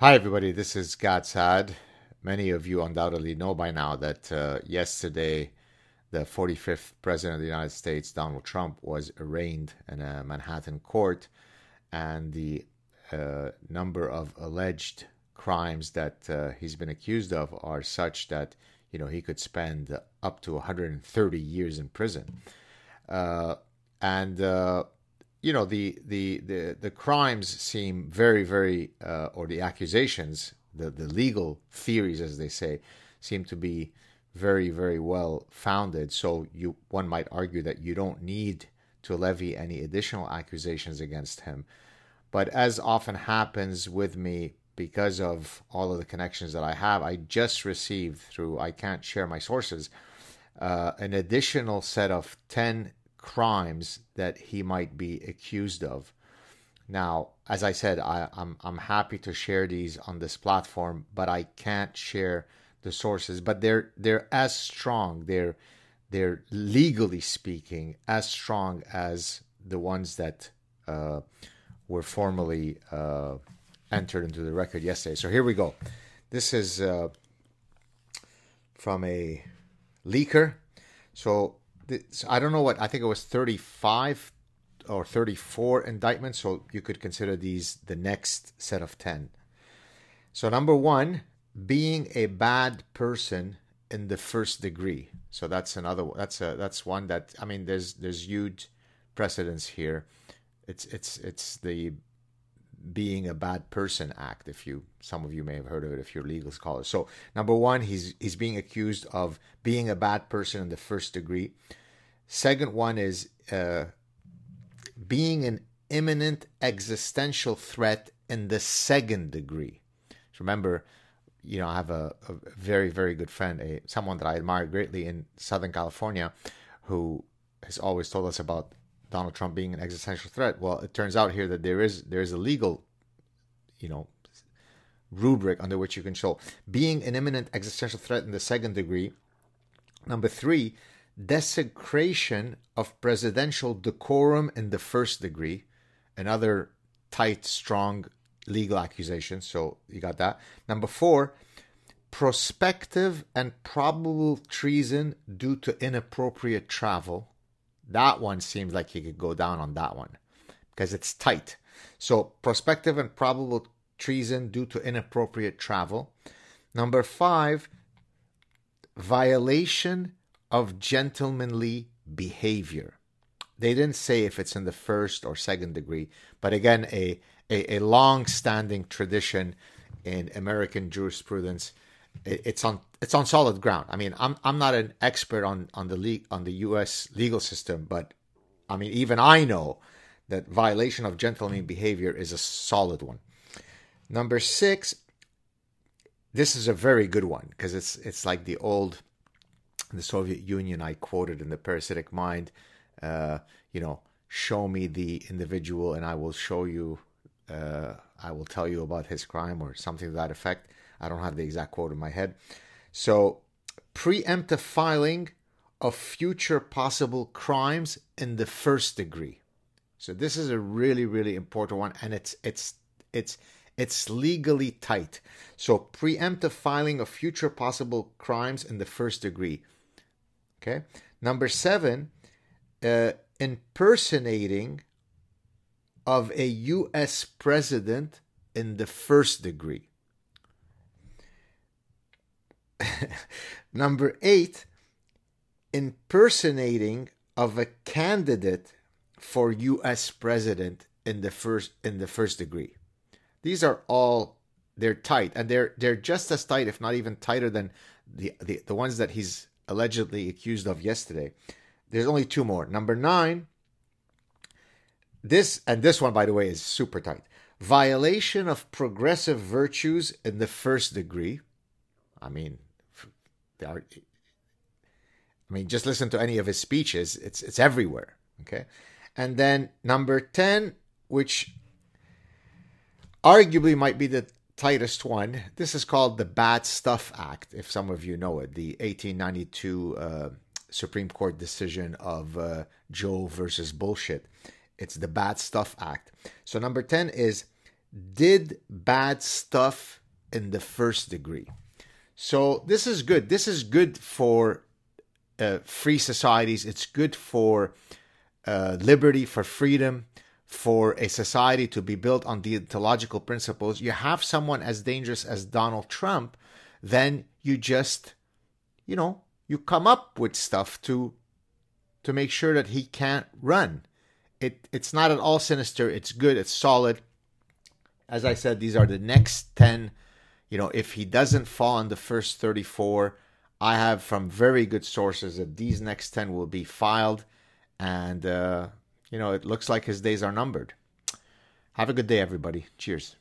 Hi, everybody. This is Gad Saad. Many of you undoubtedly know by now that uh, yesterday, the 45th President of the United States, Donald Trump, was arraigned in a Manhattan court, and the uh, number of alleged crimes that uh, he's been accused of are such that you know he could spend up to 130 years in prison, uh, and uh, you know the the the the crimes seem very very uh, or the accusations the the legal theories as they say seem to be very very well founded. So you one might argue that you don't need to levy any additional accusations against him. But as often happens with me because of all of the connections that I have I just received through I can't share my sources uh, an additional set of 10 crimes that he might be accused of. Now, as I said, I, am I'm, I'm happy to share these on this platform, but I can't share the sources. But they're they're as strong. They're they're legally speaking as strong as the ones that uh, were formally uh, entered into the record yesterday. So here we go. This is uh, from a leaker. So I don't know what I think it was 35 or 34 indictments, so you could consider these the next set of 10. So number 1, being a bad person in the first degree. So that's another that's a that's one that I mean there's there's huge precedence here. It's it's it's the being a bad person act if you some of you may have heard of it if you're legal scholars so number one he's he's being accused of being a bad person in the first degree. Second one is uh, being an imminent existential threat in the second degree. So remember you know i have a, a very very good friend a someone that i admire greatly in southern california who has always told us about Donald Trump being an existential threat. Well, it turns out here that there is there is a legal, you know, rubric under which you can show being an imminent existential threat in the second degree. Number three, desecration of presidential decorum in the first degree, another tight, strong legal accusation. So you got that. Number four, prospective and probable treason due to inappropriate travel. That one seems like he could go down on that one because it's tight. So, prospective and probable treason due to inappropriate travel. Number five, violation of gentlemanly behavior. They didn't say if it's in the first or second degree, but again, a, a, a long standing tradition in American jurisprudence it's on it's on solid ground. I mean, I'm I'm not an expert on on the le- on the U.S. legal system, but I mean, even I know that violation of gentleman behavior is a solid one. Number six, this is a very good one because it's it's like the old the Soviet Union I quoted in the Parasitic Mind. Uh, you know, show me the individual, and I will show you. Uh, I will tell you about his crime or something to that effect. I don't have the exact quote in my head. So, preemptive filing of future possible crimes in the first degree. So this is a really really important one and it's it's it's it's legally tight. So preemptive filing of future possible crimes in the first degree. Okay? Number 7 uh, impersonating of a US president in the first degree. Number eight, impersonating of a candidate for U.S. president in the first in the first degree. These are all they're tight, and they're they're just as tight, if not even tighter than the the, the ones that he's allegedly accused of yesterday. There's only two more. Number nine. This and this one, by the way, is super tight. Violation of progressive virtues in the first degree. I mean, I mean, just listen to any of his speeches. It's it's everywhere. Okay, and then number ten, which arguably might be the tightest one. This is called the Bad Stuff Act. If some of you know it, the 1892 uh, Supreme Court decision of uh, Joe versus bullshit. It's the Bad Stuff Act. So number ten is did bad stuff in the first degree. So this is good. This is good for uh, free societies. It's good for uh, liberty, for freedom, for a society to be built on deontological principles. You have someone as dangerous as Donald Trump, then you just, you know, you come up with stuff to to make sure that he can't run. It it's not at all sinister. It's good. It's solid. As I said, these are the next ten. You know, if he doesn't fall on the first thirty-four, I have from very good sources that these next ten will be filed, and uh, you know it looks like his days are numbered. Have a good day, everybody. Cheers.